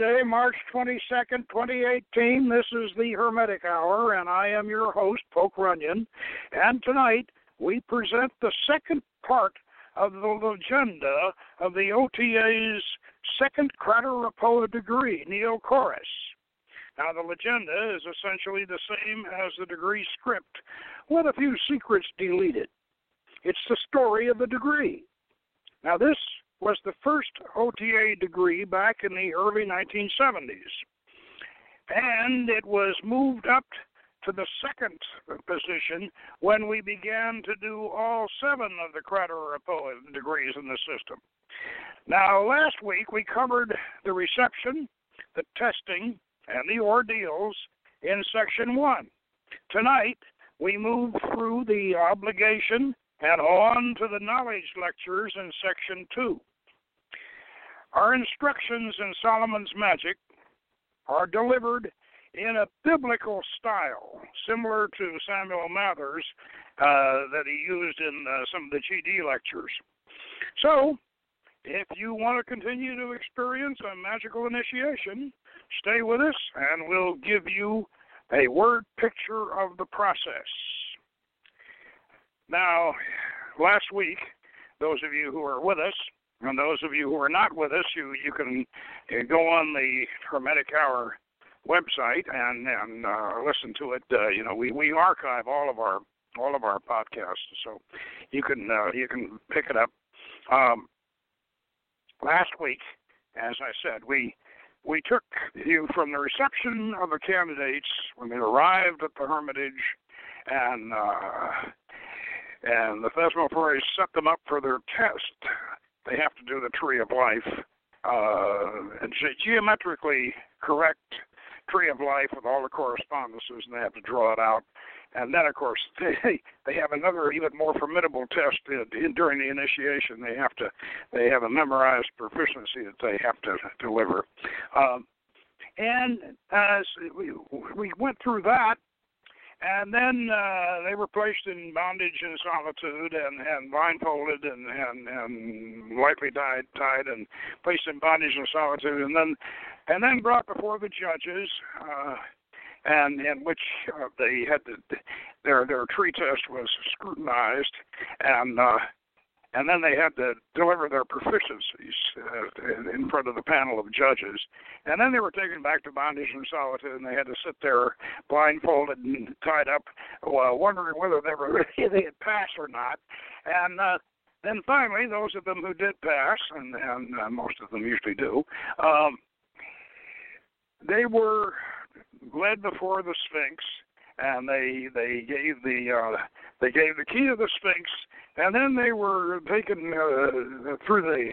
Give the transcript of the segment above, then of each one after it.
Thursday, March 22nd, 2018. This is the Hermetic Hour, and I am your host, Poke Runyon. And tonight, we present the second part of the legenda of the OTA's second Crater degree, Neocoris. Now, the legenda is essentially the same as the degree script, with a few secrets deleted. It's the story of the degree. Now, this was the first OTA degree back in the early 1970s. And it was moved up to the second position when we began to do all seven of the Crater degrees in the system. Now, last week we covered the reception, the testing, and the ordeals in section one. Tonight, we move through the obligation and on to the knowledge lectures in section two. Our instructions in Solomon's Magic are delivered in a biblical style, similar to Samuel Mathers uh, that he used in uh, some of the GD lectures. So, if you want to continue to experience a magical initiation, stay with us and we'll give you a word picture of the process. Now, last week, those of you who are with us, and those of you who are not with us, you you can uh, go on the Hermetic Hour website and and uh, listen to it. Uh, you know, we we archive all of our all of our podcasts, so you can uh, you can pick it up. Um, last week, as I said, we we took you from the reception of the candidates when they arrived at the Hermitage, and uh, and the Thesmophores set them up for their test they have to do the tree of life uh, ge- geometrically correct tree of life with all the correspondences, and they have to draw it out. And then, of course, they they have another even more formidable test in, in, during the initiation. They have to they have a memorized proficiency that they have to deliver. Um, and as we we went through that, and then uh, they were placed in bondage and solitude and, and blindfolded and, and, and lightly tied, tied and placed in bondage and solitude. And then and then brought before the judges uh, and in which uh, they had to, their their tree test was scrutinized. And uh, and then they had to deliver their proficiencies uh, in front of the panel of judges. And then they were taken back to bondage and solitude, and they had to sit there blindfolded and tied up, uh, wondering whether they were they had passed or not. And uh, then finally, those of them who did pass, and, and uh, most of them usually do, um, they were led before the Sphinx, and they they gave the uh, they gave the key to the Sphinx and then they were taken uh, through the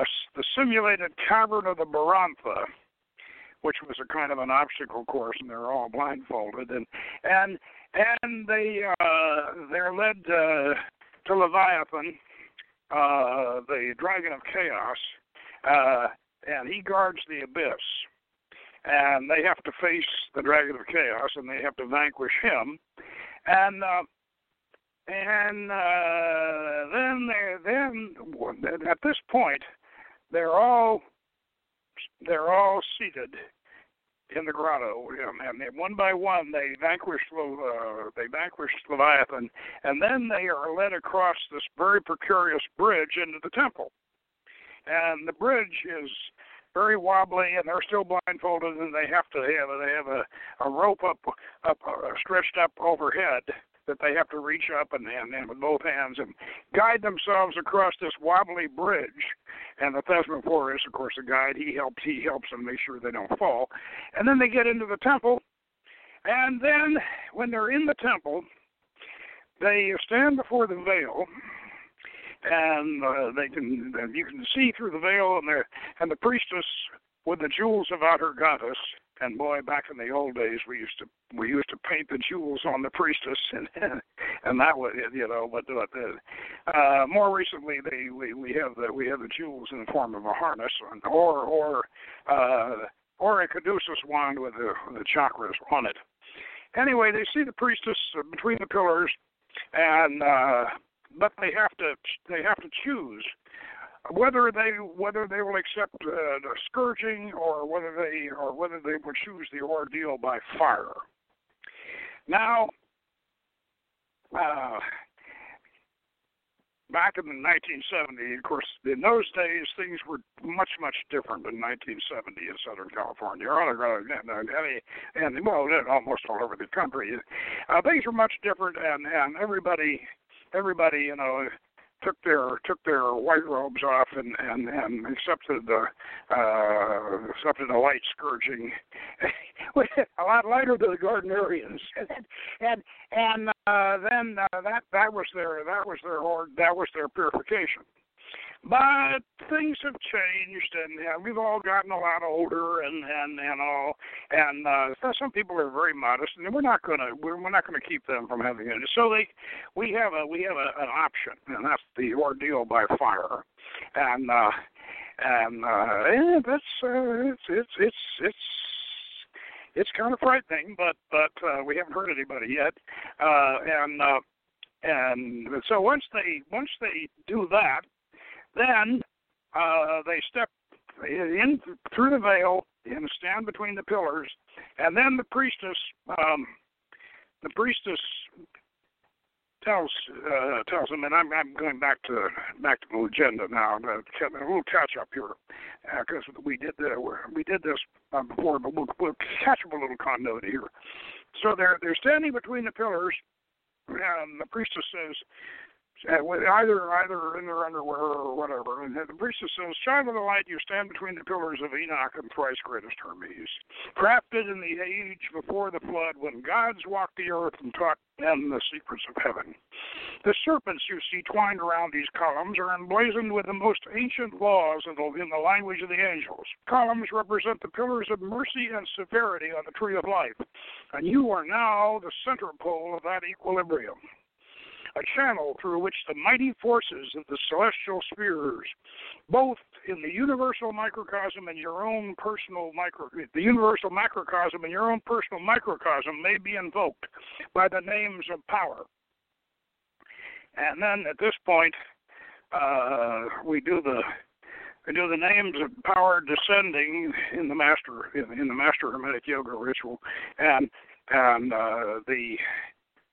uh, the simulated cavern of the Barantha, which was a kind of an obstacle course, and they're all blindfolded, and and and they uh, they're led uh, to Leviathan, uh, the dragon of chaos, uh, and he guards the abyss. And they have to face the dragon of chaos, and they have to vanquish him. And uh, and uh, then then at this point they're all they're all seated in the grotto, and they, one by one they vanquish uh, they vanquish Leviathan, and then they are led across this very precarious bridge into the temple, and the bridge is very wobbly, and they're still blindfolded, and they have to have they have a, a rope up up uh, stretched up overhead that they have to reach up and, and, and with both hands and guide themselves across this wobbly bridge. And the Thesmophorus, of course, the guide, he helps he helps them make sure they don't fall. And then they get into the temple, and then when they're in the temple, they stand before the veil and uh, they can you can see through the veil and the and the priestess with the jewels about her goddess and boy, back in the old days, we used to we used to paint the jewels on the priestess, and and that was you know. But but uh, more recently, they we we have the we have the jewels in the form of a harness, or or uh, or a caduceus wand with the the chakras on it. Anyway, they see the priestess between the pillars, and uh, but they have to they have to choose whether they whether they will accept uh, the scourging or whether they or whether they would choose the ordeal by fire. Now, uh, back in the 1970s, of course, in those days things were much much different than 1970 in Southern California, or and, and well, almost all over the country. Uh, things were much different, and and everybody everybody you know took their took their white robes off and and and accepted the uh accepted a light scourging. A lot lighter than the Gardnerians. And and uh then uh, that that was their that was their that was their purification but things have changed, and yeah, we've all gotten a lot older, and and and all. And uh, some people are very modest, and we're not gonna we're, we're not gonna keep them from having it. So they, we have a we have a, an option, and that's the ordeal by fire, and uh, and uh, yeah, that's uh, it's it's it's it's it's kind of frightening, but but uh, we haven't hurt anybody yet, uh, and uh, and so once they once they do that, then uh, they step in through the veil and stand between the pillars, and then the priestess, um, the priestess tells uh, tells them, and I'm I'm going back to back to the agenda now, uh, a little catch up here, because uh, we did the we did this uh, before, but we'll, we'll catch up a little continuity here. So they're they're standing between the pillars, and the priestess says, either either in their underwear or whatever. And the priestess says, "Child of the light, you stand between the pillars of Enoch and thrice greatest Hermes, crafted in the age before the flood, when gods walked the earth and taught men the secrets of heaven. The serpents you see twined around these columns are emblazoned with the most ancient laws in the, in the language of the angels. Columns represent the pillars of mercy and severity on the tree of life, and you are now the center pole of that equilibrium." A channel through which the mighty forces of the celestial spheres, both in the universal microcosm and your own personal micro, the universal macrocosm and your own personal microcosm may be invoked by the names of power. And then at this point, uh, we do the we do the names of power descending in the master in, in the master hermetic yoga ritual, and and uh, the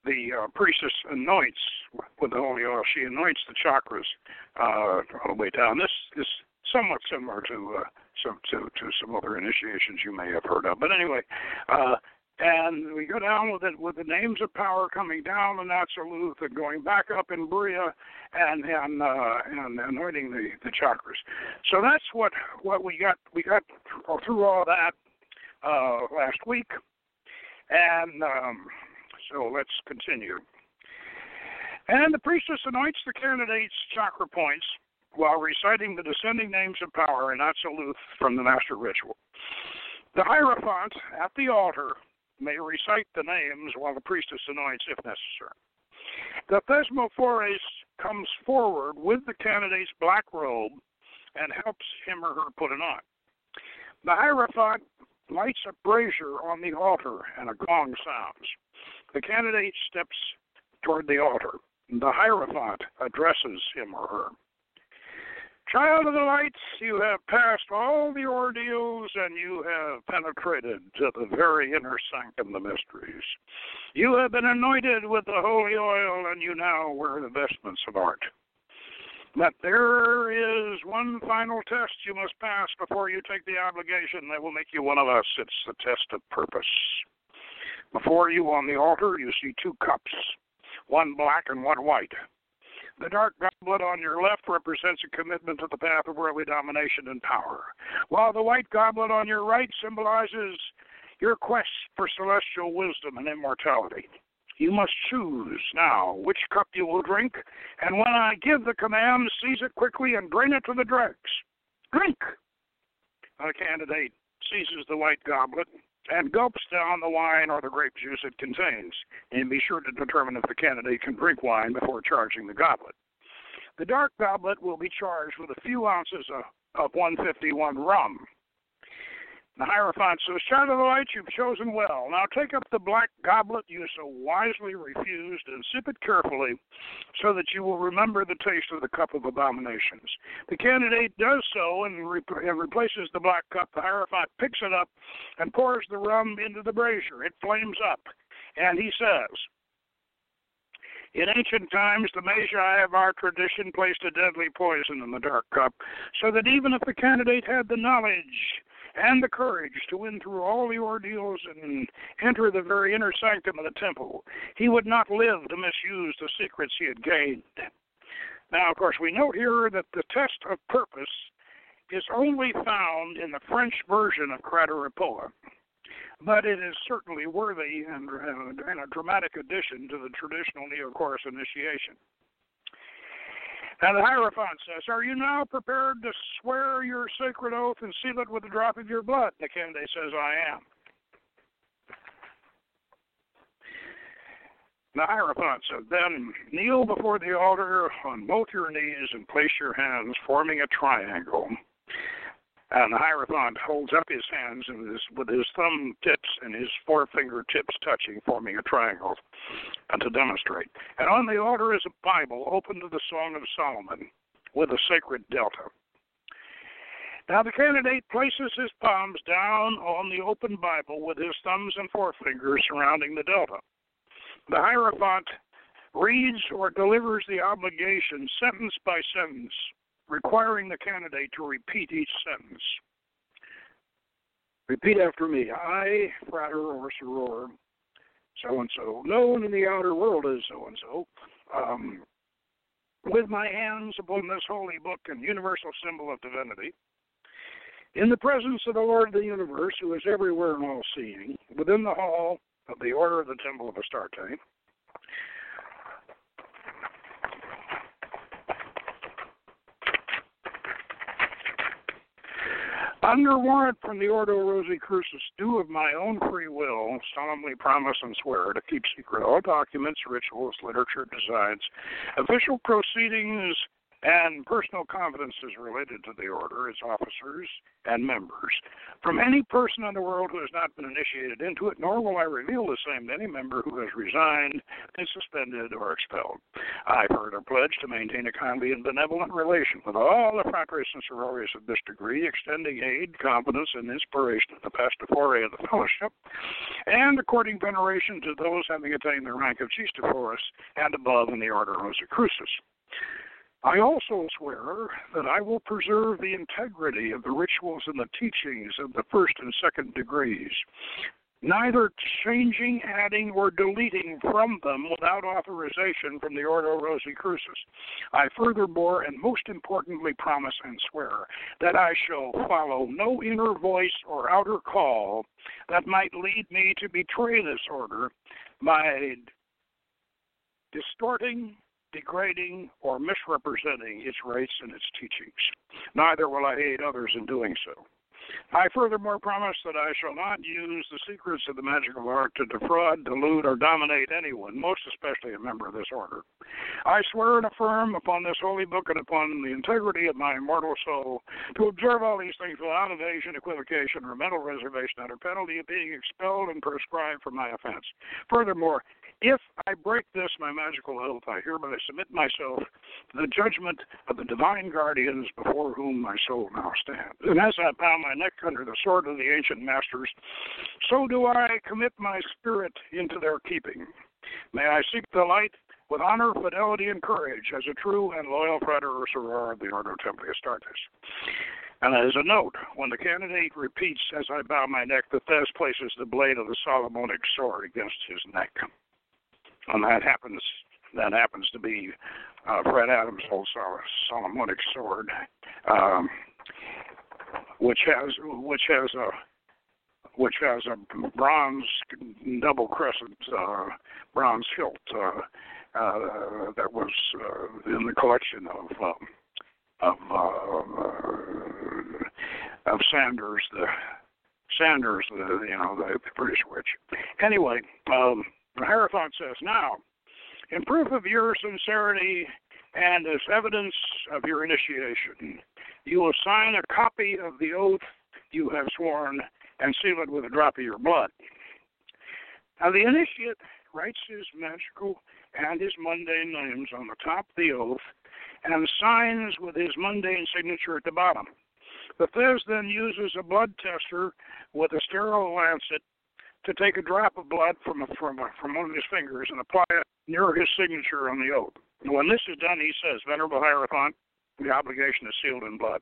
the uh, priestess anoints with the holy oil. She anoints the chakras uh, all the way down. This is somewhat similar to uh, some to, to some other initiations you may have heard of. But anyway, uh, and we go down with it with the names of power coming down in Atziluth and going back up in Bria and and uh, and anointing the the chakras. So that's what what we got. We got through all that uh, last week, and. Um, so let's continue. And the priestess anoints the candidate's chakra points while reciting the descending names of power in Atziluth from the Master Ritual. The Hierophant at the altar may recite the names while the priestess anoints if necessary. The Thesmophores comes forward with the candidate's black robe and helps him or her put it on. The Hierophant lights a brazier on the altar and a gong sounds. The candidate steps toward the altar. The Hierophant addresses him or her. Child of the lights, you have passed all the ordeals and you have penetrated to the very inner sanctum of the mysteries. You have been anointed with the holy oil and you now wear the vestments of art. But there is one final test you must pass before you take the obligation that will make you one of us. It's the test of purpose. Before you on the altar, you see two cups, one black and one white. The dark goblet on your left represents a commitment to the path of worldly domination and power, while the white goblet on your right symbolizes your quest for celestial wisdom and immortality. You must choose now which cup you will drink, and when I give the command, seize it quickly and drain it to the dregs. Drink! The candidate seizes the white goblet and gulps down the wine or the grape juice it contains, and be sure to determine if the candidate can drink wine before charging the goblet. The dark goblet will be charged with a few ounces of, of 151 rum. The Hierophant says, Child of the light, you've chosen well. Now take up the black goblet you so wisely refused and sip it carefully so that you will remember the taste of the cup of abominations. The candidate does so and, re- and replaces the black cup. The Hierophant picks it up and pours the rum into the brazier. It flames up. And he says, in ancient times, the Magi of our tradition placed a deadly poison in the dark cup, so that even if the candidate had the knowledge and the courage to win through all the ordeals and enter the very inner sanctum of the temple, he would not live to misuse the secrets he had gained. Now, of course, we note here that the test of purpose is only found in the French version of Crata Repoa, but it is certainly worthy and, and a dramatic addition to the traditional Neocoris initiation. And the Hierophant says, Are you now prepared to swear your sacred oath and seal it with a drop of your blood? Candidate says, I am. The Hierophant said, Then kneel before the altar on both your knees and place your hands forming a triangle. And the Hierophant holds up his hands and his, with his thumb tips and his forefinger tips touching, forming a triangle, and to demonstrate. And on the altar is a Bible open to the Song of Solomon with a sacred delta. Now the candidate places his palms down on the open Bible with his thumbs and forefingers surrounding the delta. The Hierophant reads or delivers the obligation sentence by sentence requiring the candidate to repeat each sentence. Repeat after me. I, frater or soror, so and so, known in the outer world as so and so, um, with my hands upon this holy book and universal symbol of divinity, in the presence of the Lord of the universe, who is everywhere and all seeing, within the hall of the Order of the Temple of Astarte, Under warrant from the Ordo Rosicrucis, do of my own free will solemnly promise and swear to keep secret all documents, rituals, literature, designs, official proceedings, and personal confidence is related to the order, its officers, and members from any person in the world who has not been initiated into it, nor will I reveal the same to any member who has resigned, been suspended, or expelled. I further pledge to maintain a kindly and benevolent relation with all the fratres and sororities of this degree, extending aid, confidence, and inspiration to the pastophore of the fellowship, and according veneration to those having attained the rank of Gistiforus and above in the order of Rosicrucis. I also swear that I will preserve the integrity of the rituals and the teachings of the first and second degrees, neither changing, adding, or deleting from them without authorization from the Ordo Rosicrucis. I furthermore and most importantly promise and swear that I shall follow no inner voice or outer call that might lead me to betray this order by distorting degrading, or misrepresenting its rights and its teachings. Neither will I aid others in doing so. I furthermore promise that I shall not use the secrets of the magical art to defraud, delude, or dominate anyone, most especially a member of this order. I swear and affirm upon this holy book and upon the integrity of my immortal soul to observe all these things without evasion, equivocation, or mental reservation under penalty of being expelled and proscribed for my offense. Furthermore, if I break this, my magical oath, I hereby submit myself to the judgment of the divine guardians before whom my soul now stands. And as I bow my neck under the sword of the ancient masters, so do I commit my spirit into their keeping. May I seek the light with honor, fidelity, and courage as a true and loyal frater or soror of the Ordo Templi Astartes. And as a note, when the candidate repeats as I bow my neck, the Thes places the blade of the Solomonic sword against his neck and that happens that happens to be uh, Fred Adams' old Solomonic sword, um, which has which has a which has a bronze double crescent uh, bronze hilt uh, uh, that was uh, in the collection of um, of uh, of Sanders the Sanders the you know the British witch. Anyway. Um, Hierophant says, Now, in proof of your sincerity and as evidence of your initiation, you will sign a copy of the oath you have sworn and seal it with a drop of your blood. Now, the initiate writes his magical and his mundane names on the top of the oath and signs with his mundane signature at the bottom. The Thez then uses a blood tester with a sterile lancet to take a drop of blood from a, from a, from one of his fingers and apply it near his signature on the oath. When this is done, he says, "Venerable Hierophant, the obligation is sealed in blood."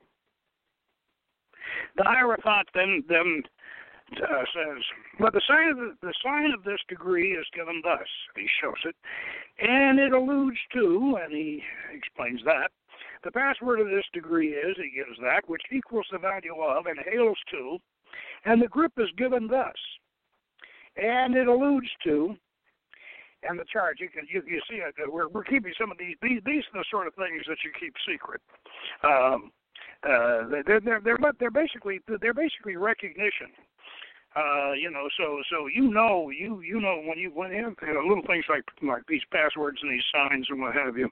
The Hierophant then then uh, says, "But the sign of the, the sign of this degree is given thus." He shows it, and it alludes to, and he explains that the password of this degree is, he gives that, which equals the value of and hails to, and the grip is given thus. And it alludes to, and the charge, you can you, you see it, we're, we're keeping some of these, these, these are the sort of things that you keep secret. Um, uh, they're, they're, they're, they're basically, they're basically recognition uh, you know, so so you know you you know when you when you you know, little things like like these passwords and these signs and what have you,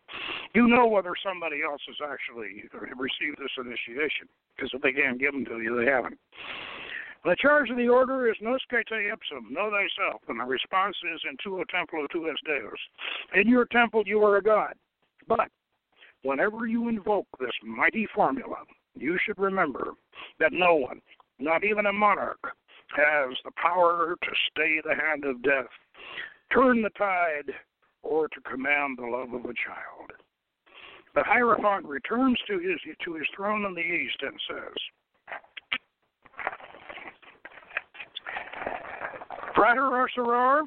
you know whether somebody else has actually received this initiation because if they can't give them to you, they haven't. The charge of the order is nosce te ipsum, know thyself, and the response is in tuo templo tuus deus. In your temple you are a god, but whenever you invoke this mighty formula, you should remember that no one, not even a monarch, has the power to stay the hand of death, turn the tide, or to command the love of a child. The Hierophant returns to his to his throne in the east and says, Frater or soror,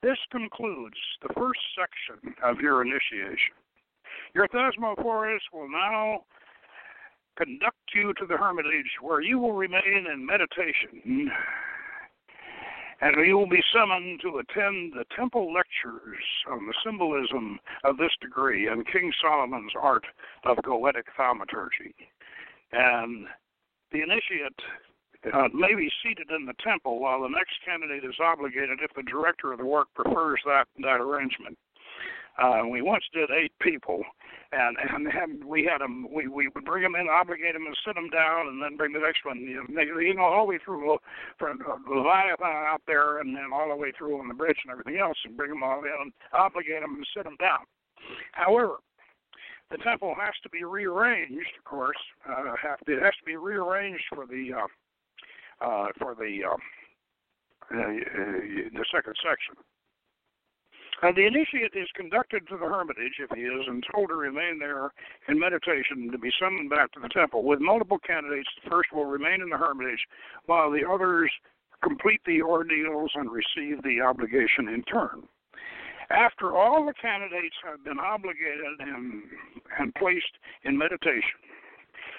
this concludes the first section of your initiation. Your Thesmophorus will now conduct you to the hermitage where you will remain in meditation and you will be summoned to attend the temple lectures on the symbolism of this degree and King Solomon's art of goetic thaumaturgy. And the initiate uh, may be seated in the temple while the next candidate is obligated if the director of the work prefers that, that arrangement. Uh, we once did eight people, and and had, we had them. We we would bring them in, obligate them, and sit them down, and then bring the next one. You know, you know all the way through from Leviathan out there, and then all the way through on the bridge and everything else, and bring them all in, and obligate them, and sit them down. However, the temple has to be rearranged. Of course, uh, have to, it has to be rearranged for the uh, uh, for the uh, uh, the second section. Uh, the initiate is conducted to the hermitage, if he is, and told to remain there in meditation to be summoned back to the temple. With multiple candidates, the first will remain in the hermitage while the others complete the ordeals and receive the obligation in turn. After all the candidates have been obligated and, and placed in meditation,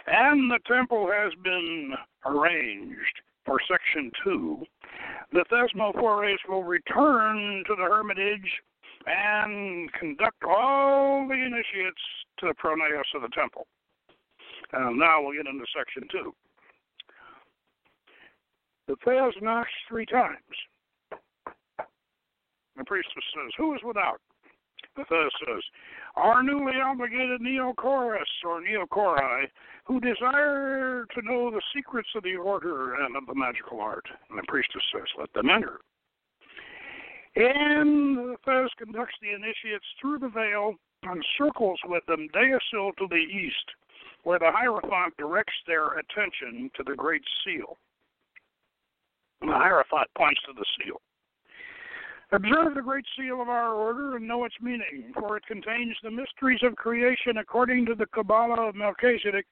and the temple has been arranged for section two, the Thesmophores will return to the hermitage and conduct all the initiates to the pronaos of the temple. And now we'll get into section two. The Thez knocks three times. The priestess says, Who is without? The Thez says, Our newly obligated Neocoris or Neochori, who desire to know the secrets of the order and of the magical art. And the priestess says, Let them enter. And the Thez conducts the initiates through the veil and circles with them Deosil to the east, where the Hierophant directs their attention to the Great Seal. The Hierophant points to the seal. Observe the great seal of our order and know its meaning, for it contains the mysteries of creation according to the Kabbalah of Melchizedek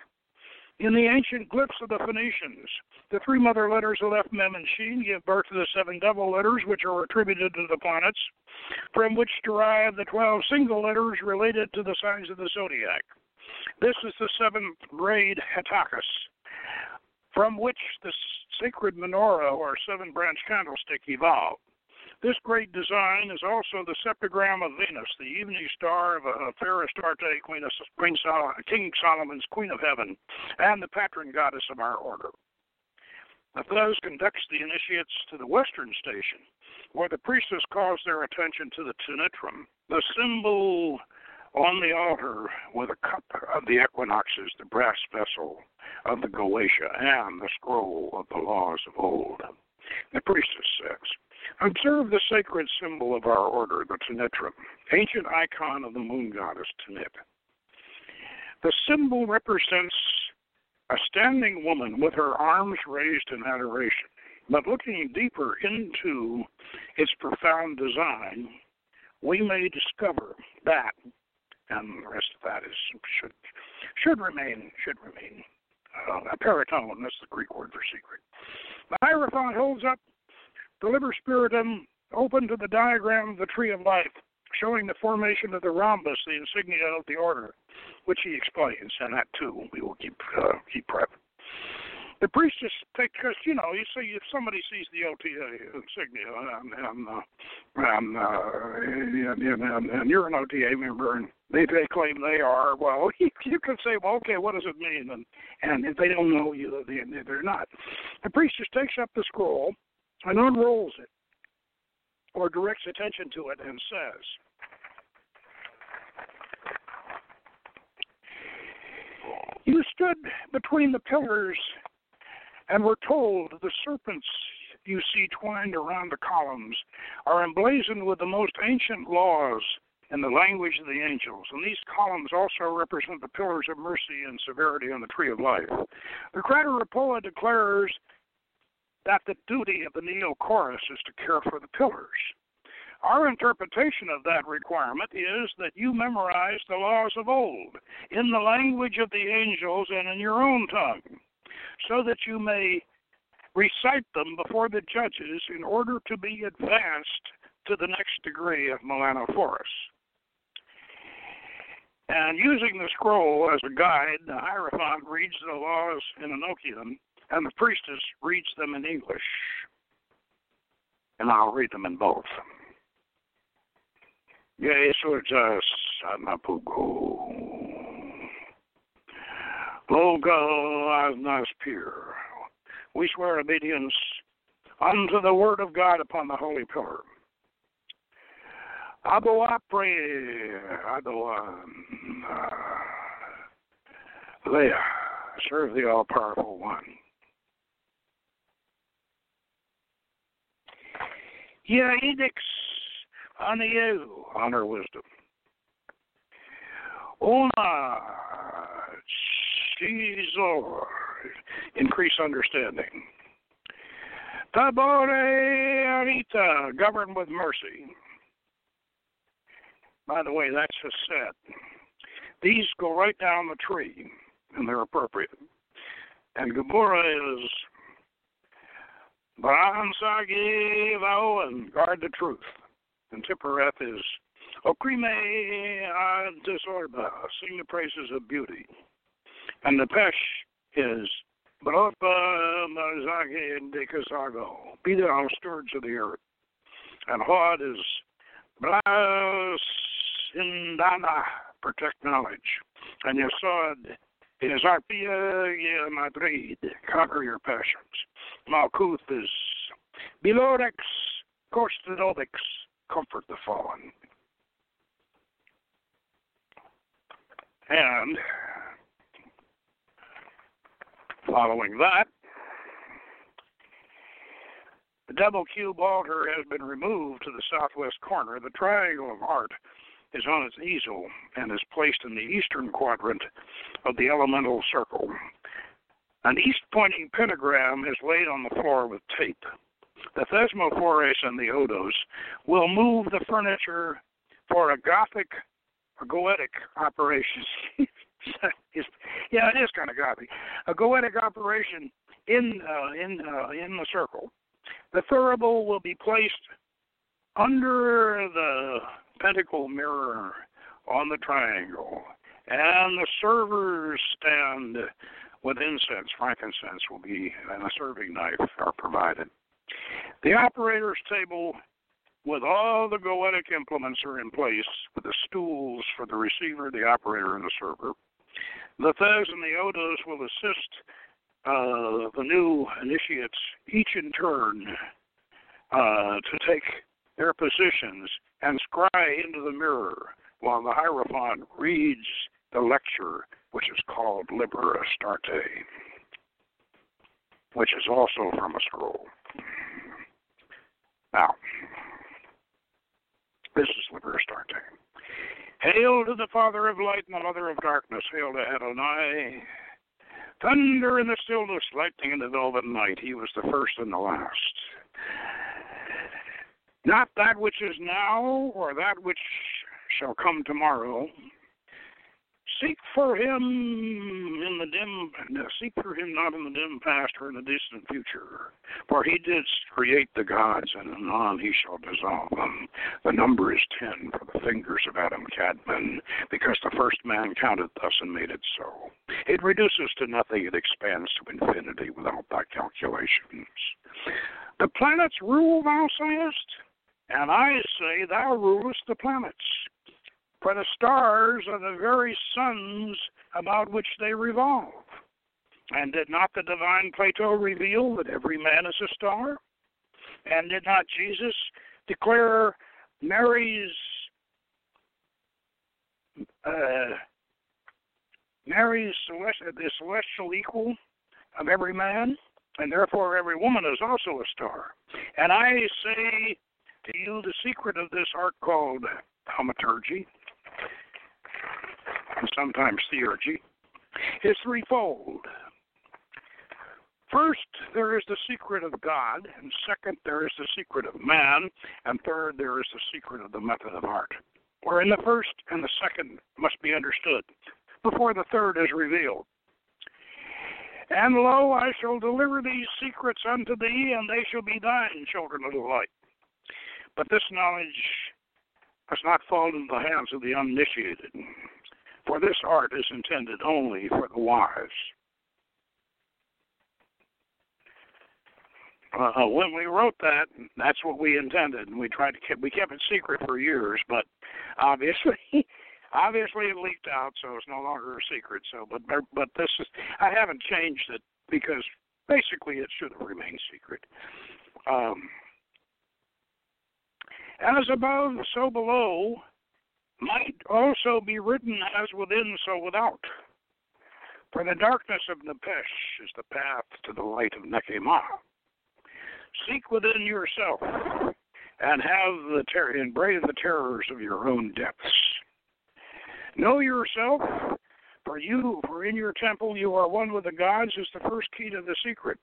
in the ancient glyphs of the Phoenicians, the three mother letters Aleph, Mem, and Shin give birth to the seven double letters, which are attributed to the planets, from which derive the twelve single letters related to the signs of the zodiac. This is the seventh grade Hetakas, from which the sacred menorah or seven branch candlestick evolved. This great design is also the septagram of Venus, the evening star of Fair Astarte, Queen of, Queen Sol- King Solomon's Queen of Heaven, and the patron goddess of our order. The Thez conducts the initiates to the western station, where the priestess calls their attention to the Tenitrum, the symbol on the altar with a cup of the equinoxes, the brass vessel of the Goetia, and the scroll of the laws of old. The priestess says, Observe the sacred symbol of our order, the Tenetrim, ancient icon of the moon goddess Tenit. The symbol represents a standing woman with her arms raised in adoration. But looking deeper into its profound design, we may discover that, and the rest of that is should should remain should remain uh, a paratone. That's the Greek word for secret. The Hierophant holds up the liber spiritum open to the diagram of the tree of life, showing the formation of the rhombus, the insignia of the order, which he explains, and that too we will keep uh, keep prep. The priestess take because you know you see if somebody sees the OTA insignia and and, uh, and, uh, and, and, and you're an OTA member and they they claim they are well you, you can say well okay what does it mean? And and if they don't know you they, they're not. The priestess takes up the scroll and unrolls it or directs attention to it and says You stood between the pillars and we're told the serpents you see twined around the columns are emblazoned with the most ancient laws in the language of the angels, and these columns also represent the pillars of mercy and severity on the tree of life. The Crata Repoa declares that the duty of the Neocoris is to care for the pillars. Our interpretation of that requirement is that you memorize the laws of old in the language of the angels and in your own tongue so that you may recite them before the judges in order to be advanced to the next degree of melanophorus. And using the scroll as a guide, the Hierophant reads the laws in Enochian, and the priestess reads them in English. And I'll read them in both. Jesus Anapugo. Logo as pure. We swear obedience unto the word of God upon the holy pillar. Abo apre, ado Leah, serve the all powerful one. Yeah, edicts on you, honor wisdom. Oh, Ona Lord, increase understanding. Tabore Arita, govern with mercy. By the way, that's a set. These go right down the tree, and they're appropriate. And Gabura is Bansagi Vao and guard the truth. And Tiphereth is Okrime Disorba, sing the praises of beauty. And the Pesh is Baropa Marzake and Dekasago. Be thou stewards of the earth. And Hod is Blas Indana, protect knowledge. And Yesod is uh, Arpia Madrid, conquer your passions. Malkuth is Bilorex Kostadovix, comfort the fallen. And Following that, the double cube altar has been removed to the southwest corner. The triangle of art is on its easel and is placed in the eastern quadrant of the elemental circle. An east pointing pentagram is laid on the floor with tape. The Thesmophores and the Odos will move the furniture for a Gothic Goetic operation. yeah, it is kind of gothic. A goetic operation in uh, in uh, in the circle. The thurible will be placed under the pentacle mirror on the triangle, and the servers stand with incense. Frankincense will be, and a serving knife are provided. The operator's table with all the goetic implements are in place, with the stools for the receiver, the operator, and the server. The Thez and the Odos will assist uh, the new initiates, each in turn, uh, to take their positions and scry into the mirror while the Hierophant reads the lecture, which is called Liber Astarte, which is also from a scroll. Now, this is Liber Astarte. Hail to the Father of light and the Mother of darkness. Hail to Adonai. Thunder in the stillness, lightning in the velvet night. He was the first and the last. Not that which is now or that which shall come tomorrow, Seek for him in the dim, seek for him not in the dim past or in the distant future. For he did create the gods, and anon he shall dissolve them. The number is ten for the fingers of Adam Kadmon, because the first man counted thus and made it so. It reduces to nothing, it expands to infinity without thy calculations. The planets rule, thou sayest, and I say thou rulest the planets. For the stars are the very suns about which they revolve. And did not the divine Plato reveal that every man is a star? And did not Jesus declare Mary's uh, Mary's celestial, the celestial equal of every man, and therefore every woman is also a star. And I say to you the secret of this art called thaumaturgy, and sometimes theurgy, is threefold. First, there is the secret of God, and second, there is the secret of man, and third, there is the secret of the method of art, wherein the first and the second must be understood before the third is revealed. And lo, I shall deliver these secrets unto thee, and they shall be thine, children of the light. But this knowledge must not fall into the hands of the uninitiated, for this art is intended only for the wise. Uh, when we wrote that, that's what we intended, and we tried to keep we kept it secret for years. But obviously, obviously it leaked out, so it's no longer a secret. So, but but this is I haven't changed it because basically it should have remained secret. Um, as above, so below, might also be written as within, so without. For the darkness of Nephesh is the path to the light of Nekemah. Seek within yourself and have the ter- and brave the terrors of your own depths. Know yourself, for you, for in your temple you are one with the gods, is the first key to the secret.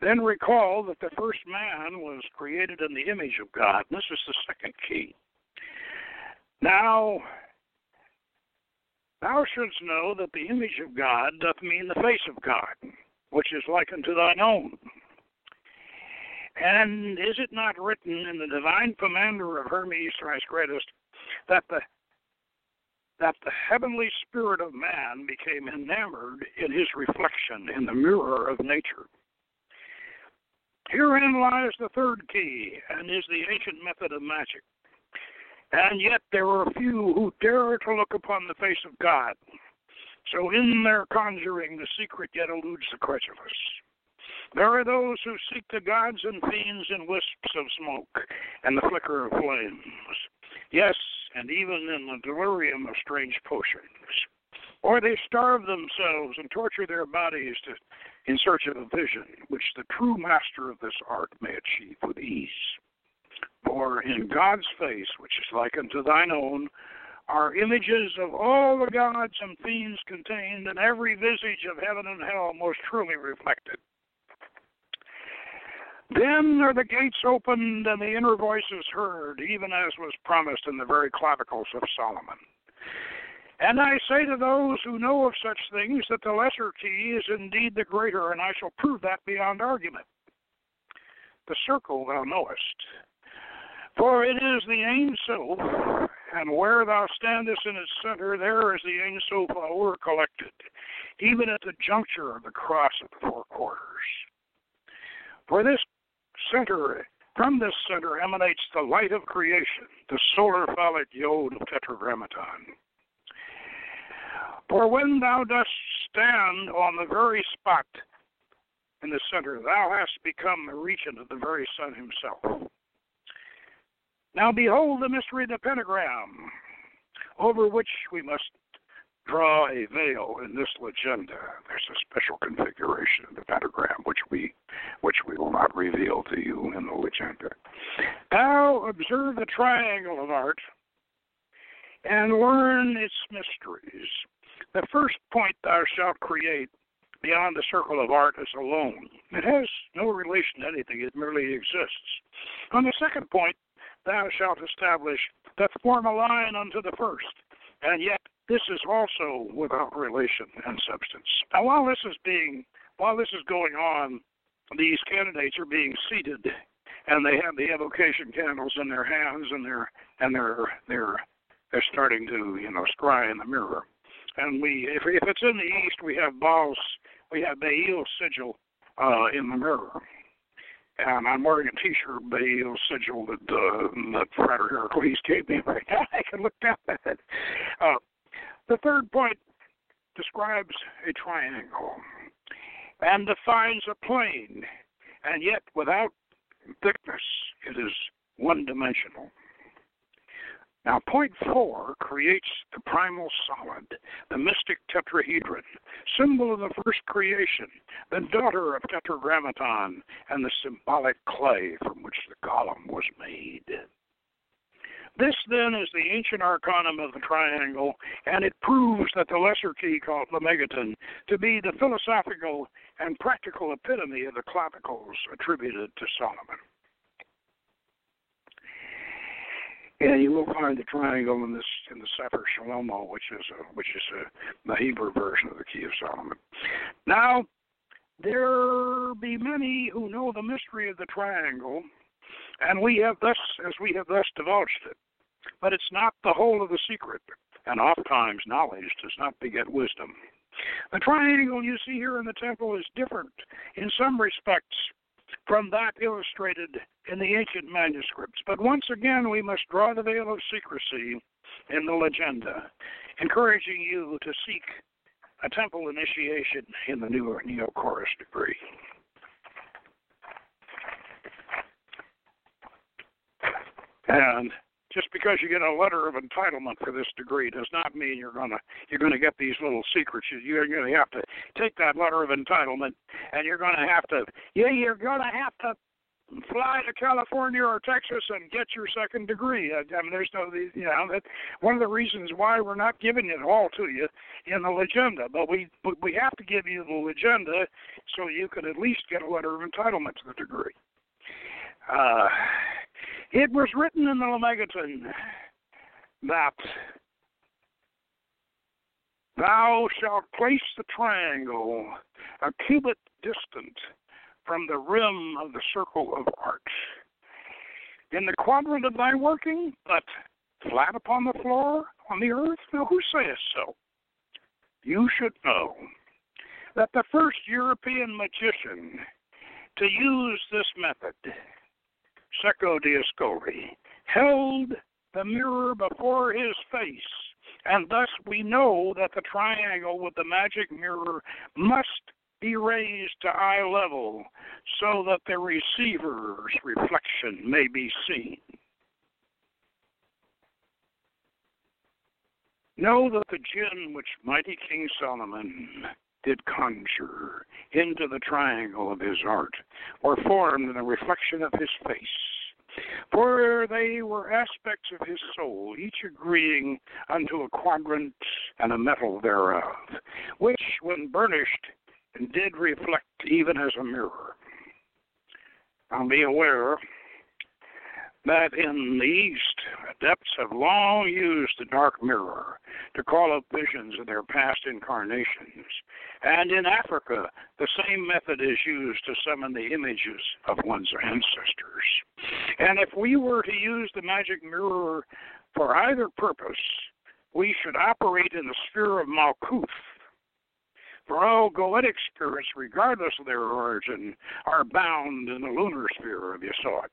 Then recall that the first man was created in the image of God. This is the second key. Now, thou shouldst know that the image of God doth mean the face of God, which is like unto thine own. And is it not written in the divine Pymander of Hermes Trismegistus that the that the heavenly spirit of man became enamored in his reflection in the mirror of nature? Herein lies the third key, and is the ancient method of magic. And yet there are few who dare to look upon the face of God. So in their conjuring, the secret yet eludes the credulous. There are those who seek the gods and fiends in wisps of smoke and the flicker of flames. Yes, and even in the delirium of strange potions. Or they starve themselves and torture their bodies to, in search of a vision, which the true master of this art may achieve with ease. For in God's face, which is like unto thine own, are images of all the gods and fiends contained, and every visage of heaven and hell most truly reflected. Then are the gates opened and the inner voices heard, even as was promised in the very clavicles of Solomon. And I say to those who know of such things that the lesser key is indeed the greater, and I shall prove that beyond argument. The circle thou knowest, for it is the Ein and where thou standest in its center, there is the Ein hour collected, even at the juncture of the cross of the four quarters. For this center, from this center emanates the light of creation, the solar phallic yod of Tetragrammaton. For when thou dost stand on the very spot in the center, thou hast become the regent of the very sun himself. Now behold the mystery of the pentagram. over which we must draw a veil in this legenda. There's a special configuration of the pentagram which we which we will not reveal to you in the legenda. Now observe the triangle of art and learn its mysteries. The first point thou shalt create beyond the circle of art is alone. It has no relation to anything, it merely exists. On the second point, thou shalt establish that form a line unto the first, and yet this is also without relation and substance. Now, while this is being, while this is going on, these candidates are being seated, and they have the evocation candles in their hands, and they're and they're they're they're starting to you know scry in the mirror. And we, if, if it's in the east, we have Baal's, we have Baal's sigil uh, in the mirror. And I'm wearing a T-shirt, Baal's sigil that uh, that Frater Heracles gave me right now. I can look down at it. Uh, the third point describes a triangle and defines a plane, and yet without thickness, it is one dimensional. Now, point four creates the primal solid, the mystic tetrahedron, symbol of the first creation, the daughter of tetragrammaton, and the symbolic clay from which the golem was made. This then is the ancient arcanum of the triangle, and it proves that the lesser key called the Lemegeton to be the philosophical and practical epitome of the clavicles attributed to Solomon. And you will find the triangle in this in the Sefer Shlomo, which is a, which is a, the Hebrew version of the Key of Solomon. Now, there be many who know the mystery of the triangle, and we have thus as we have thus divulged it. But it's not the whole of the secret, and oftentimes knowledge does not beget wisdom. The triangle you see here in the temple is different in some respects from that illustrated in the ancient manuscripts. But once again, we must draw the veil of secrecy in the legenda, encouraging you to seek a temple initiation in the new Neocoris degree. And just because you get a letter of entitlement for this degree does not mean you're gonna you're gonna get these little secrets. You're gonna have to take that letter of entitlement, and you're gonna have to yeah you're gonna have to fly to California or Texas and get your second degree. I, I mean, there's no, you know, that one of the reasons why we're not giving it all to you in the legenda, but we we have to give you the legenda so you could at least get a letter of entitlement to the degree. Uh, it was written in the Lemegeton that thou shalt place the triangle a cubit distant from the rim of the circle of art. In the quadrant of thy working, but flat upon the floor on the earth? Now, who says so? You should know that the first European magician to use this method Cecco d'Ascoli, held the mirror before his face, and thus we know that the triangle with the magic mirror must be raised to eye level so that the receiver's reflection may be seen. Know that the jinn which mighty King Solomon did conjure into the triangle of his art, or formed in the reflection of his face. For they were aspects of his soul, each agreeing unto a quadrant and a metal thereof, which, when burnished, did reflect even as a mirror. Now be aware that in the East, adepts have long used the dark mirror to call up visions of their past incarnations. And in Africa, the same method is used to summon the images of one's ancestors. And if we were to use the magic mirror for either purpose, we should operate in the sphere of Malkuth. For all goetic spirits, regardless of their origin, are bound in the lunar sphere of Yesod.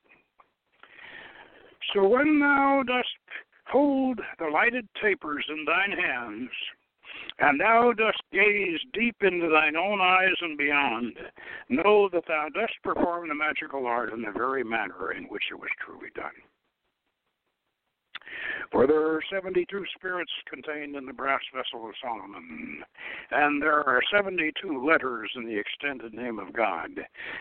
So when thou dost hold the lighted tapers in thine hands, and thou dost gaze deep into thine own eyes and beyond, know that thou dost perform the magical art in the very manner in which it was truly done. For there are 72 spirits contained in the brass vessel of Solomon, and there are 72 letters in the extended name of God,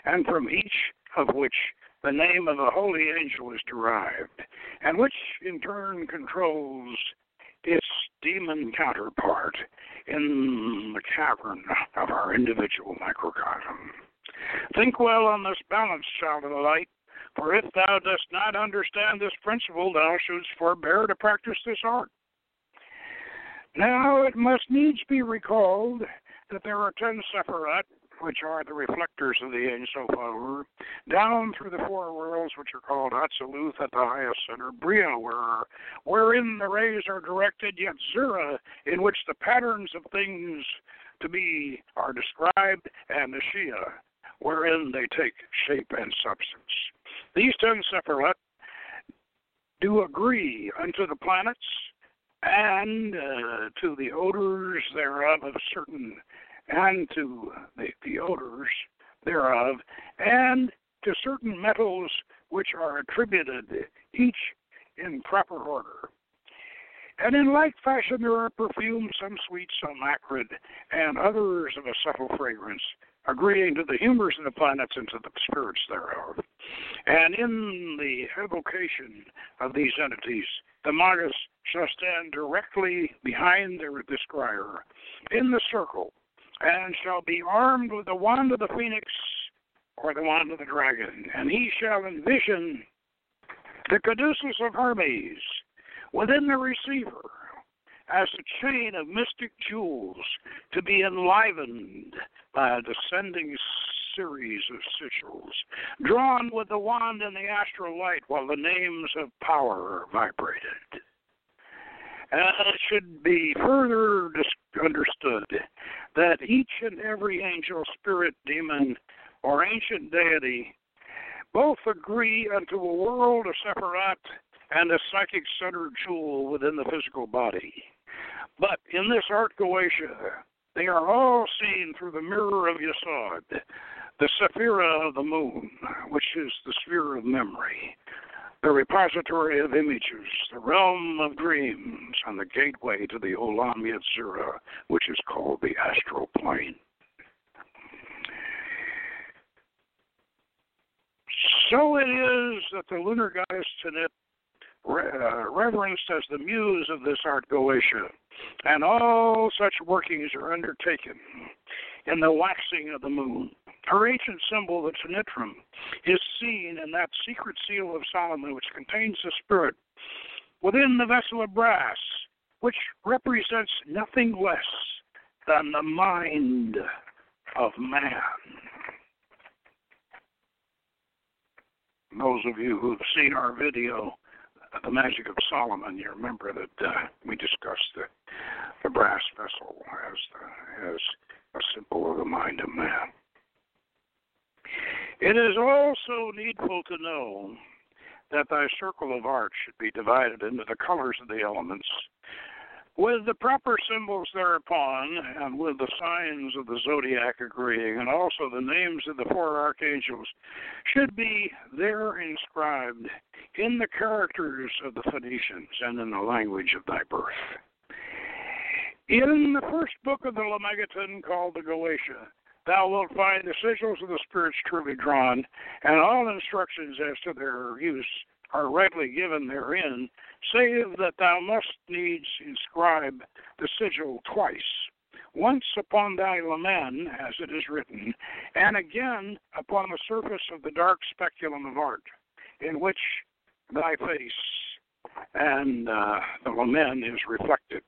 and from each of which the name of the holy angel is derived, and which in turn controls its demon counterpart in the cavern of our individual microcosm. Think well on this balance, child of the light, for if thou dost not understand this principle, thou shouldst forbear to practice this art. Now it must needs be recalled that there are ten Sephirat, which are the reflectors of the Ein Sof down through the four worlds, which are called Atziluth at the highest center, Bria, where, wherein the rays are directed, yet Zera, in which the patterns of things to be are described, and the Shia, wherein they take shape and substance. These ten Sephirat do agree unto the planets and uh, to the odors thereof of certain, and to the, the odors thereof, and to certain metals which are attributed each in proper order. And in like fashion, there are perfumes, some sweet, some acrid, and others of a subtle fragrance, agreeing to the humors of the planets and to the spirits thereof. And in the evocation of these entities, the Magus shall stand directly behind the scryer in the circle, and shall be armed with the wand of the phoenix or the wand of the dragon, and he shall envision the caduceus of Hermes within the receiver as a chain of mystic jewels to be enlivened by a descending series of sigils, drawn with the wand in the astral light while the names of power vibrated. And it should be further understood that each and every angel, spirit, demon, or ancient deity both agree unto a world of Sephirat and a psychic centered jewel within the physical body. But in this art Goetia, they are all seen through the mirror of Yesod, the Sephira of the moon, which is the sphere of memory, the repository of images, the realm of dreams, and the gateway to the Olam Yetzirah, which is called the astral plane. So it is that the lunar goddess Tanit uh, reverenced as the muse of this art Goetia, and all such workings are undertaken in the waxing of the moon. Her ancient symbol, the Tanitrum, is seen in that secret seal of Solomon which contains the spirit within the vessel of brass, which represents nothing less than the mind of man. Those of you who've seen our video the magic of Solomon, you remember that uh, we discussed the, the brass vessel as the, as a symbol of the mind of man. It is also needful to know that thy circle of art should be divided into the colors of the elements with the proper symbols thereupon, and with the signs of the zodiac agreeing, and also the names of the four archangels, should be there inscribed in the characters of the Phoenicians and in the language of thy birth. In the first book of the Lemegeton called the Goetia, thou wilt find the sigils of the spirits truly drawn, and all instructions as to their use are rightly given therein, save that thou must needs inscribe the sigil twice, once upon thy lamen, as it is written, and again upon the surface of the dark speculum of art, in which thy face and uh, the lamen is reflected.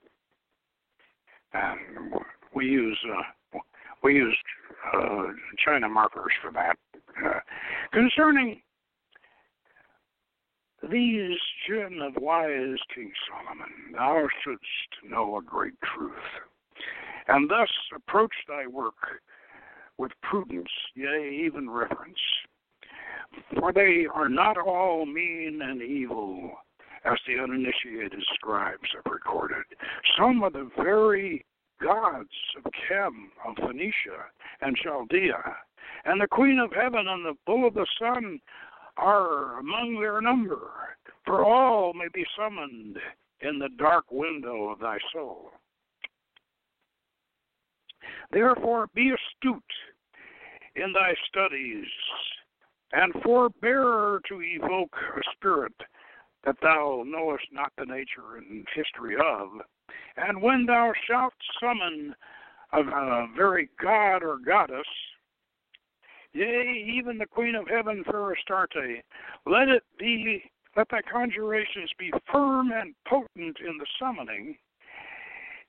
And we use uh, we use uh, China markers for that. Uh, concerning these children of wise King Solomon, thou shouldst know a great truth, and thus approach thy work with prudence, yea, even reverence. For they are not all mean and evil, as the uninitiated scribes have recorded. Some of the very gods of Chem, of Phoenicia, and Chaldea, and the Queen of Heaven and the Bull of the Sun are among their number, for all may be summoned in the dark window of thy soul. Therefore, be astute in thy studies, and forbear to evoke a spirit that thou knowest not the nature and history of. And when thou shalt summon a, a very god or goddess, yea, even the Queen of Heaven, fair Astarte, let it be, let thy conjurations be firm and potent in the summoning.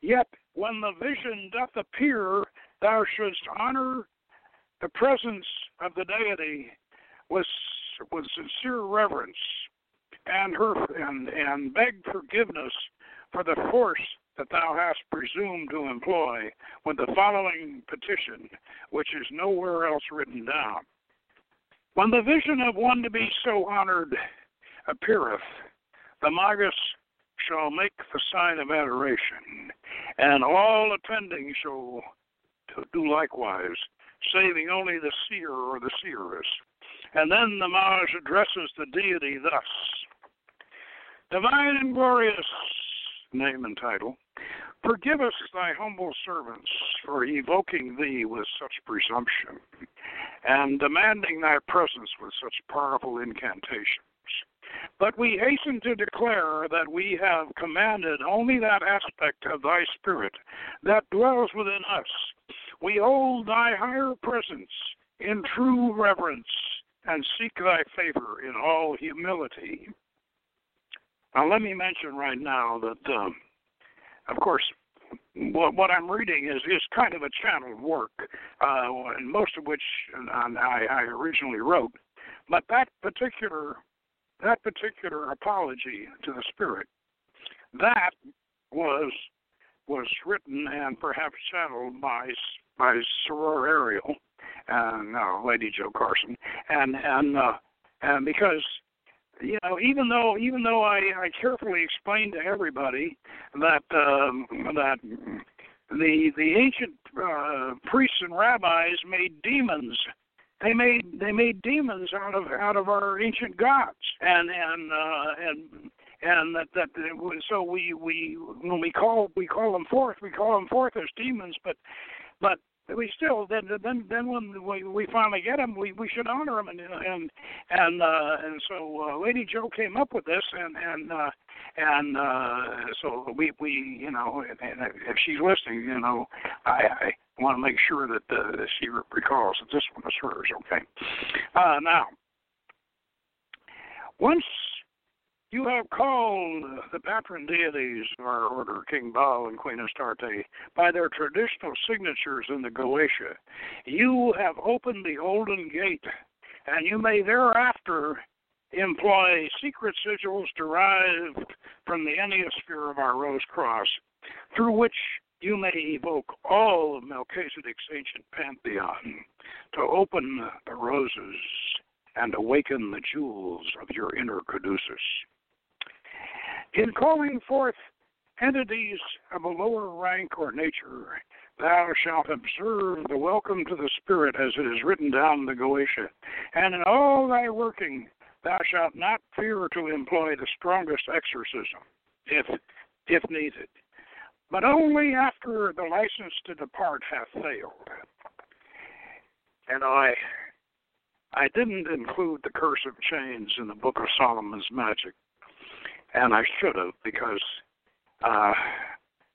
Yet when the vision doth appear, thou shouldst honor the presence of the deity with with sincere reverence and her and, and beg forgiveness for the force that thou hast presumed to employ with the following petition, which is nowhere else written down. When the vision of one to be so honored appeareth, the Magus shall make the sign of adoration, and all attending shall do likewise, saving only the seer or the seeress. And then the Mage addresses the deity thus Divine and glorious name and title, forgive us, thy humble servants, for evoking thee with such presumption, and demanding thy presence with such powerful incantations. But we hasten to declare that we have commanded only that aspect of thy spirit that dwells within us. We hold thy higher presence in true reverence and seek thy favor in all humility. Now, let me mention right now that, um, of course, what, what I'm reading is is kind of a channeled work, uh, and most of which I, I originally wrote. But that particular that particular apology to the spirit, that was was written and perhaps channeled by by Soror Ariel and uh, Lady Jo Carson, and and uh, and because you know, even though even though I, I carefully explained to everybody that um, that the the ancient uh, priests and rabbis made demons. They made they made demons out of out of our ancient gods, and and uh, and and that that so we we when we call we call them forth we call them forth as demons, but but we still then then then when we we finally get him, we we should honor him and and and uh, and so uh, Lady Jo came up with this and and uh, and uh, so we we you know and if she's listening, you know I. I want to make sure that uh, she recalls that this one is hers. Okay. Uh, now, once you have called the patron deities of our order, King Baal and Queen Astarte, by their traditional signatures in the Goetia. You have opened the Olden Gate, and you may thereafter employ secret sigils derived from the eniosphere of our Rose Cross, through which you may evoke all of Melchizedek's ancient pantheon to open the roses and awaken the jewels of your inner caduceus. In calling forth entities of a lower rank or nature, thou shalt observe the welcome to the Spirit as it is written down in the Goetia. And in all thy working, thou shalt not fear to employ the strongest exorcism, if if needed, but only after the license to depart hath failed. And I I didn't include the curse of chains in the book of Solomon's magic and I should have because uh,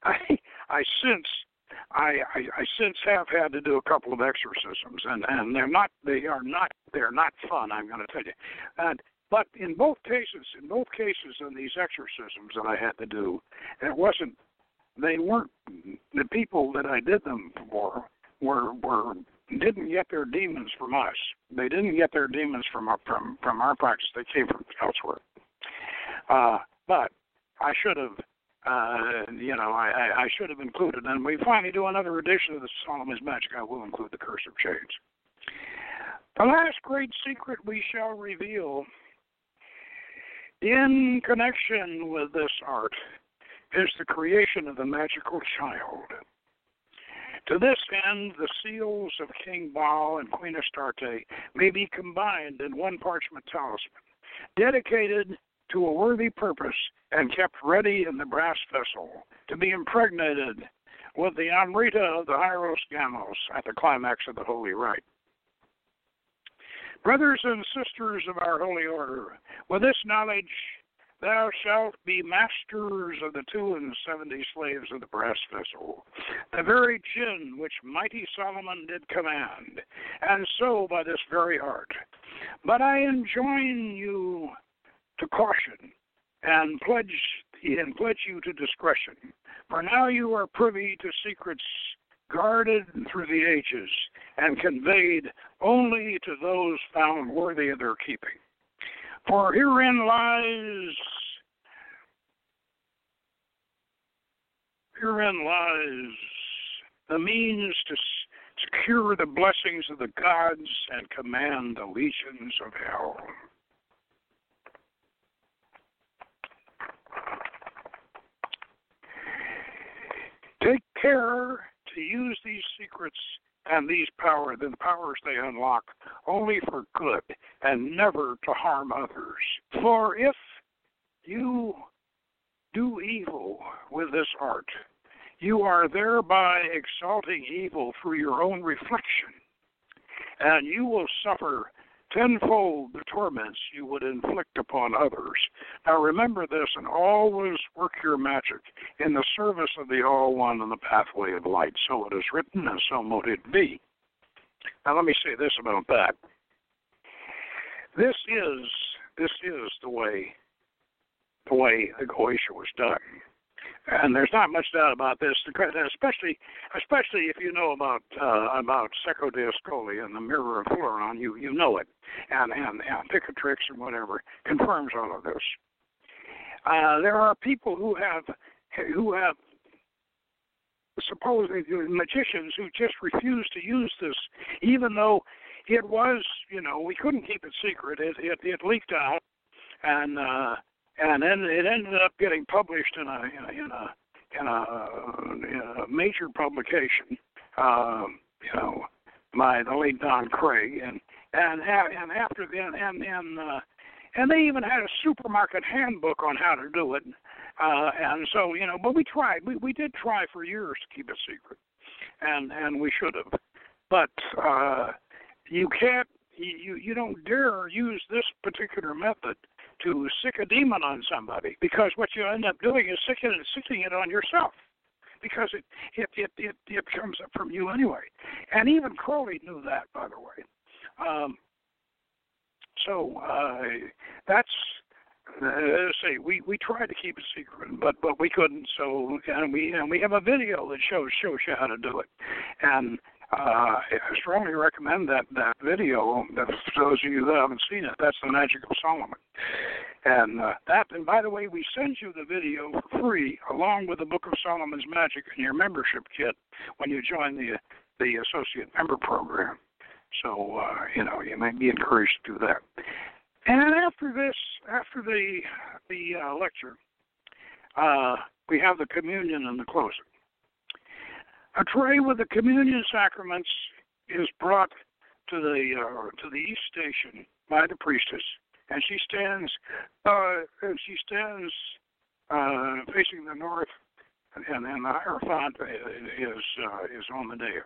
I I since I, I I since have had to do a couple of exorcisms, and and they're not they are not they're not fun. I'm going to tell you, and but in both cases, in both cases in these exorcisms that I had to do, it wasn't they weren't the people that I did them for were were didn't get their demons from us. They didn't get their demons from our, from from our practice. They came from elsewhere. Uh, but I should have, uh, you know, I, I, should have included. And we finally do another edition of the Solomon's Magic. I will include the Curse of Chains. The last great secret we shall reveal in connection with this art is the creation of the magical child. To this end, the seals of King Baal and Queen Astarte may be combined in one parchment talisman, dedicated to a worthy purpose and kept ready in the brass vessel to be impregnated with the Amrita of the Hieros Gamos at the climax of the Holy Rite. Brothers and sisters of our holy order, with this knowledge Thou shalt be masters of the two and seventy slaves of the brass vessel, the very jinn which mighty Solomon did command, and so by this very art. But I enjoin you to caution and pledge and pledge you to discretion. For now you are privy to secrets guarded through the ages and conveyed only to those found worthy of their keeping. For herein lies herein lies the means to secure the blessings of the gods and command the legions of hell. Take care to use these secrets and these power, the powers they unlock, only for good and never to harm others. For if you do evil with this art, you are thereby exalting evil through your own reflection, and you will suffer tenfold the torments you would inflict upon others. Now remember this and always work your magic in the service of the All One and the pathway of light. So it is written, and so mote it be. Now let me say this about that. This is this is the way the way the Goetia was done and there's not much doubt about this, especially especially if you know about uh, about Cecco d'Ascoli and the Mirror of Florian, you you know it, and and, and Picatrix and whatever confirms all of this. Uh, there are people who have who have supposedly magicians who just refuse to use this, even though it was you know we couldn't keep it secret. It it, it leaked out, and uh, and then it ended up getting published in a in a in a, in a, a major publication. Um, you know, by the late Don Kraig, and and and after then and and uh, and they even had a supermarket handbook on how to do it. Uh, and so you know, but we tried. We we did try for years to keep it secret, and and we should have. But uh, you can't. You you don't dare use this particular method to sick a demon on somebody because what you end up doing is sicking it, sicking it on yourself because it it, it it it comes up from you anyway. And even Crowley knew that, by the way. Um, so uh, that's uh, say we we tried to keep it secret, but but we couldn't. So and we and we have a video that shows shows you how to do it, and uh, I strongly recommend that that video. For those of you that haven't seen it, that's the Magic of Solomon, and uh, that. And by the way, we send you the video for free along with the Book of Solomon's Magic in your membership kit when you join the the associate member program. So uh, you know you may be encouraged to do that. And after this, after the the uh, lecture, uh, we have the communion and the closing. A tray with the communion sacraments is brought to the uh, to the east station by the priestess, and she stands uh, and she stands uh, facing the north, and, and the hierophant is uh, is on the dais.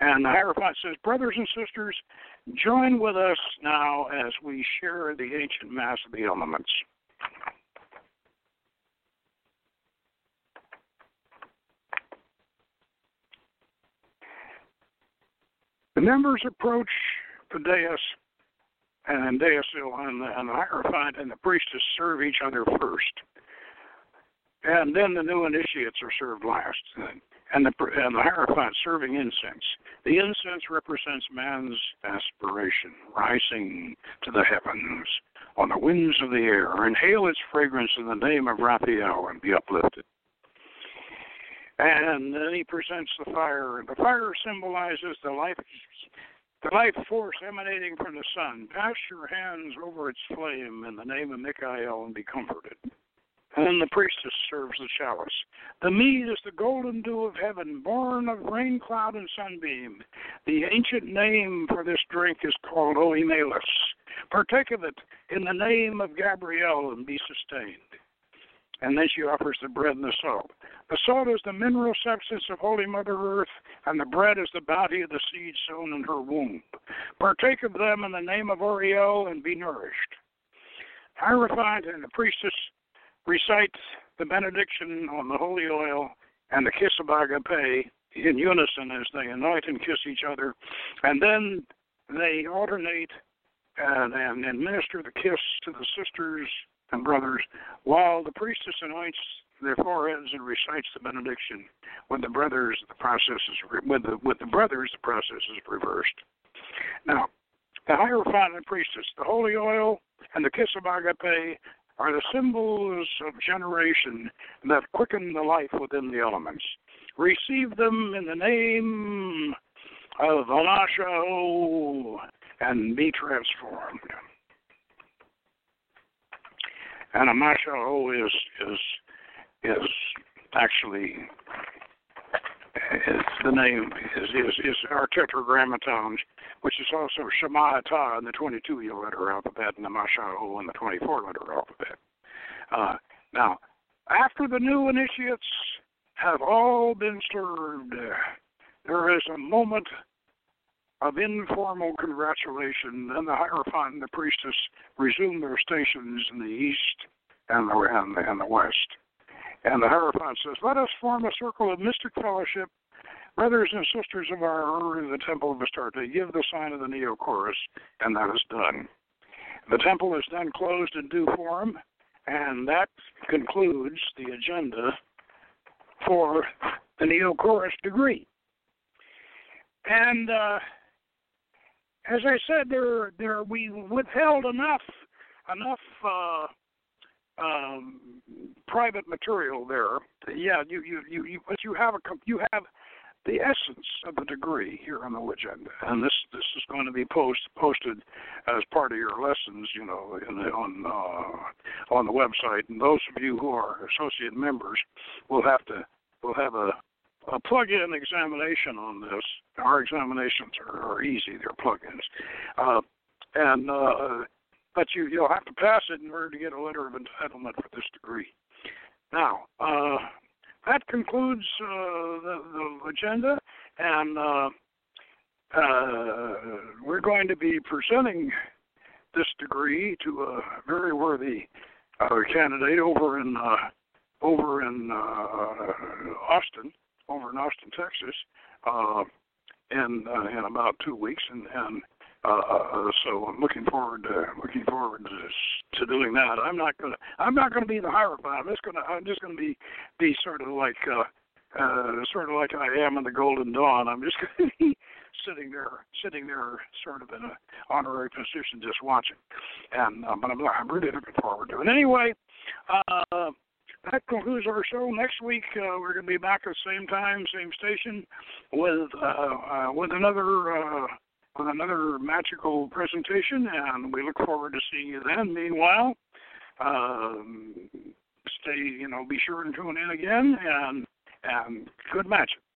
And the hierophant says, "Brothers and sisters, join with us now as we share the ancient mass of the elements." The members approach the dais, and Daisil and the, and the Hierophant and the priestess serve each other first. And then the new initiates are served last, and the, and the Hierophant serving incense. The incense represents man's aspiration, rising to the heavens on the winds of the air. Inhale its fragrance in the name of Raphael and be uplifted. And then he presents the fire. The fire symbolizes the life the life force emanating from the sun. Pass your hands over its flame in the name of Michael and be comforted. and then the priestess serves the chalice. The mead is the golden dew of heaven, born of rain cloud and sunbeam. The ancient name for this drink is called Oimelis. Partake of it in the name of Gabriel and be sustained. And then she offers the bread and the salt. The salt is the mineral substance of Holy Mother Earth, and the bread is the bounty of the seed sown in her womb. Partake of them in the name of Oriel and be nourished. Hierophant and the priestess recite the benediction on the holy oil and the kiss of agape in unison as they anoint and kiss each other, and then they alternate and, and administer the kiss to the sisters and brothers, while the priestess anoints their foreheads and recites the benediction. With the brothers, the process is with the with the brothers, the process is reversed. Now, the hierophant and priestess, the holy oil, and the kiss of agape are the symbols of generation that quicken the life within the elements. Receive them in the name of Alasha and be transformed. And a Amasha is is is actually the name is is, is our tetragrammaton, which is also Shemata in the 22 letter alphabet and the Mashao in the 24 letter alphabet. Uh, now, after the new initiates have all been served, there is a moment of informal congratulation. Then the Hierophant and the priestess resume their stations in the east and the, and the, and the west. And the Hierophant says, Let us form a circle of mystic fellowship, brothers and sisters of our in the temple of Astarte. Give the sign of the Neocoris, and that is done. The temple is then closed in due form, and that concludes the legenda for the Neocoris degree. And uh, as I said, there, there we withheld enough, enough uh, um, private material there. Yeah, you, you, you, you, but you have a, you have the essence of the degree here on the legenda, and this this is going to be post posted as part of your lessons, you know, the, on uh, on the website. And those of you who are associate members will have to will have a a plug-in examination on this. Our examinations are, are easy; they're plug-ins, uh, and uh, but you you'll have to pass it in order to get a letter of entitlement for this degree. Now, uh, that concludes uh, the, the, legenda, and uh, uh, we're going to be presenting this degree to a very worthy candidate over in over in Austin, over in Austin, Texas, in in about two weeks, and, and uh, uh, so I'm looking forward to looking forward to, to doing that. I'm not gonna I'm not gonna be the hierophant. I'm just gonna I'm just gonna be be sort of like uh, uh, sort of like I am in the Golden Dawn. I'm just gonna be sitting there sitting there sort of in a honorary position just watching. And um, but I'm I'm really looking forward to it. Anyway. Uh, that concludes our show. Next week uh, we're going to be back at the same time, same station, with uh, uh, with another uh, with another magical presentation, and we look forward to seeing you then. Meanwhile, um, stay, you know, be sure and tune in again, and and good match.